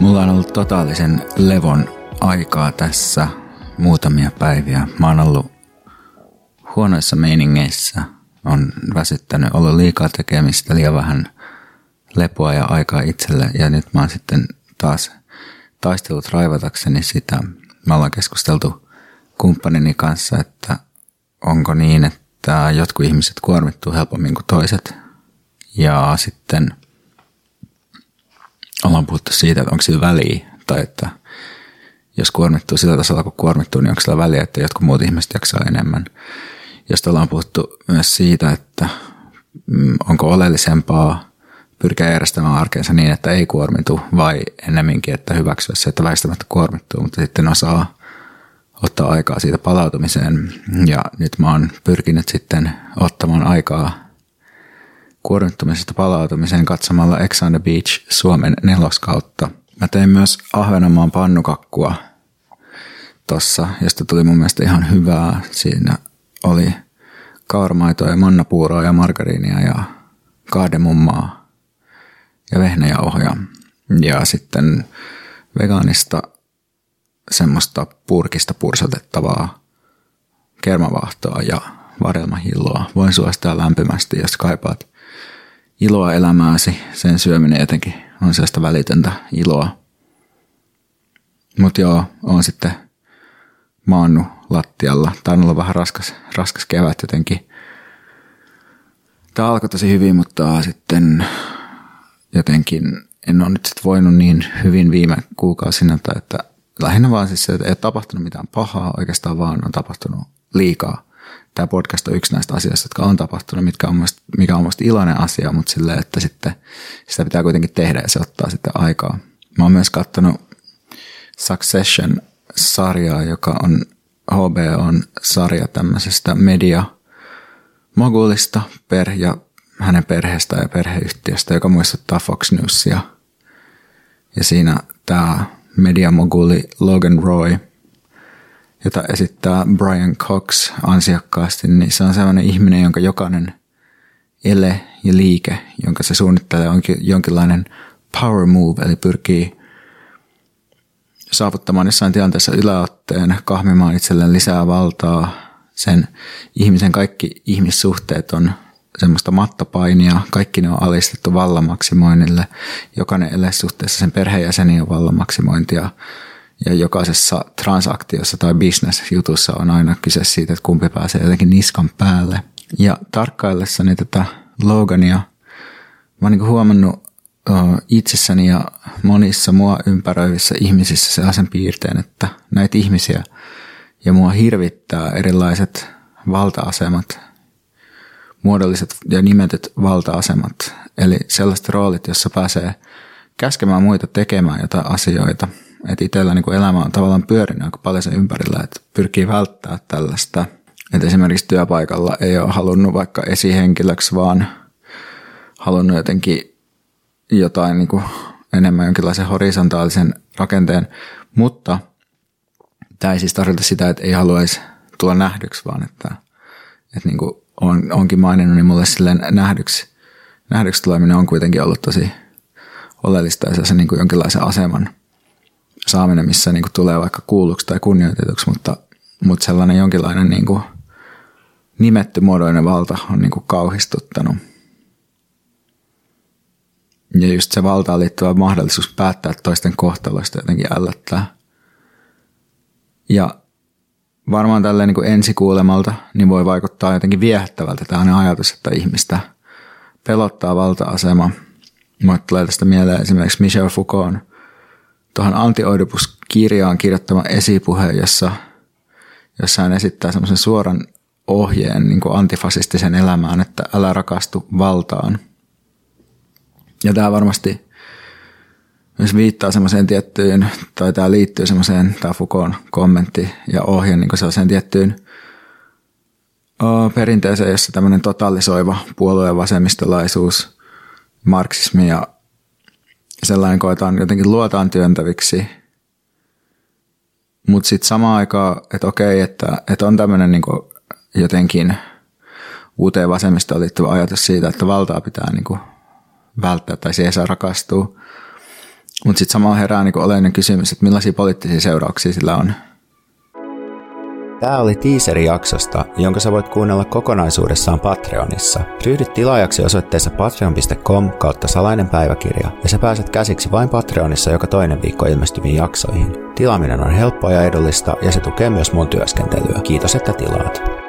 Mulla on ollut totaalisen levon aikaa tässä muutamia päiviä. Mä oon ollut huonoissa meiningeissä. On väsyttänyt, ollut liikaa tekemistä, liian vähän lepoa ja aikaa itselle. Ja nyt mä oon sitten taas taistellut raivatakseni sitä. Me ollaan keskusteltu kumppanini kanssa, että onko niin, että jotkut ihmiset kuormittuu helpommin kuin toiset. Ja sitten ollaan puhuttu siitä, että onko sillä väliä, tai että jos kuormittuu sillä tasolla, kun kuormittuu, niin onko sillä väliä, että jotkut muut ihmiset jaksaa enemmän. Josta ollaan puhuttu myös siitä, että mm, onko oleellisempaa pyrkiä järjestämään arkeensa niin, että ei kuormitu, vai ennemminkin, että hyväksyä se, että väistämättä kuormittuu, mutta sitten osaa ottaa aikaa siitä palautumiseen. Ja nyt mä oon pyrkinyt sitten ottamaan aikaa kuormittumisesta palautumiseen katsomalla Ex on the Beach Suomen neloskautta. Mä tein myös Ahvenanmaan pannukakkua tossa, josta tuli mun mielestä ihan hyvää. Siinä oli kaarmaitoa ja mannapuuroa ja margariinia ja kaademummaa ja vehnäjauhoja. Ja sitten vegaanista semmoista purkista pursotettavaa kermavahtoa ja varelmahilloa. Voin suositella lämpimästi, jos kaipaat iloa elämääsi. Sen syöminen jotenkin on sellaista välitöntä iloa. Mutta joo, on sitten maannut lattialla. Tämä on ollut vähän raskas, raskas kevät jotenkin. Tämä alkoi tosi hyvin, mutta sitten jotenkin en ole nyt sit voinut niin hyvin viime kuukausina, että lähinnä vaan siis se, että ei ole tapahtunut mitään pahaa, oikeastaan vaan on tapahtunut liikaa. Tämä podcast on yksi näistä asioista, jotka on tapahtunut, mitkä on musta, mikä on musta iloinen asia, mutta sille, että sitten sitä pitää kuitenkin tehdä ja se ottaa sitten aikaa. Mä oon myös katsonut Succession-sarjaa, joka on HBOn sarja tämmöisestä media mogulista per ja hänen perheestä ja perheyhtiöstä, joka muistuttaa Fox Newsia. Ja siinä tämä mediamoguli Logan Roy, jota esittää Brian Cox ansiokkaasti, niin se on sellainen ihminen, jonka jokainen ele ja liike, jonka se suunnittelee, on jonkinlainen power move, eli pyrkii saavuttamaan jossain tilanteessa yläotteen, kahmimaan itselleen lisää valtaa. Sen ihmisen kaikki ihmissuhteet on semmoista mattopainia, kaikki ne on alistettu vallamaksimoinnille. Jokainen elesuhteessa sen perheenjäseni on vallamaksimointia. Ja jokaisessa transaktiossa tai business-jutussa on aina kyse siitä, että kumpi pääsee jotenkin niskan päälle. Ja tarkkaillessani tätä Logania, mä oon niin huomannut itsessäni ja monissa mua ympäröivissä ihmisissä sellaisen piirteen, että näitä ihmisiä ja mua hirvittää erilaiset valta-asemat, muodolliset ja nimetyt valta-asemat, eli sellaiset roolit, jossa pääsee käskemään muita tekemään jotain asioita. Että itsellä niin elämä on tavallaan pyörinyt aika paljon sen ympärillä, että pyrkii välttää tällaista. Että esimerkiksi työpaikalla ei ole halunnut vaikka esihenkilöksi, vaan halunnut jotenkin jotain niin kuin enemmän jonkinlaisen horisontaalisen rakenteen, mutta tämä ei siis tarkoita sitä, että ei haluaisi tulla nähdyksi, vaan että, että niin kuin on, onkin maininnut, niin mulle silleen nähdyksi, nähdyksi tuleminen on kuitenkin ollut tosi oleellista ja se niin kuin jonkinlaisen aseman saaminen, missä niin kuin tulee vaikka kuulluksi tai kunnioitetuksi, mutta, mutta sellainen jonkinlainen niin kuin nimetty muodoinen valta on niin kuin kauhistuttanut. Ja just se valtaan liittyvä mahdollisuus päättää toisten kohtaloista jotenkin ällöttää. Ja varmaan tälleen niin kuin ensikuulemalta niin voi vaikuttaa jotenkin viehättävältä tämmöinen ajatus, että ihmistä pelottaa valta-asema. Mulle tulee tästä mieleen esimerkiksi Michel Foucault tuohon Anti-Oidipus-kirjaan kirjoittama esipuhe, jossa, jossa hän esittää semmoisen suoran ohjeen niin kuin antifasistisen elämään, että älä rakastu valtaan. Ja tämä varmasti myös viittaa semmoiseen tiettyyn, tai tämä liittyy semmoiseen, tämä Foucault kommentti ja ohje niin sellaiseen tiettyyn perinteeseen, jossa tämmöinen totalisoiva puolueen vasemmistolaisuus, marksismi ja sellainen koetaan jotenkin luotaan työntäviksi. Mutta sitten samaan aikaan, että okei, että, että on tämmöinen niin jotenkin uuteen vasemmistoon liittyvä ajatus siitä, että valtaa pitää niin välttää tai siihen saa rakastua. Mutta sitten samalla herää niin oleellinen kysymys, että millaisia poliittisia seurauksia sillä on. Tämä oli teaseri jaksosta, jonka sä voit kuunnella kokonaisuudessaan Patreonissa. Ryhdy tilaajaksi osoitteessa patreon.com kautta salainen päiväkirja, ja sä pääset käsiksi vain Patreonissa joka toinen viikko ilmestyviin jaksoihin. Tilaaminen on helppoa ja edullista, ja se tukee myös mun työskentelyä. Kiitos, että tilaat.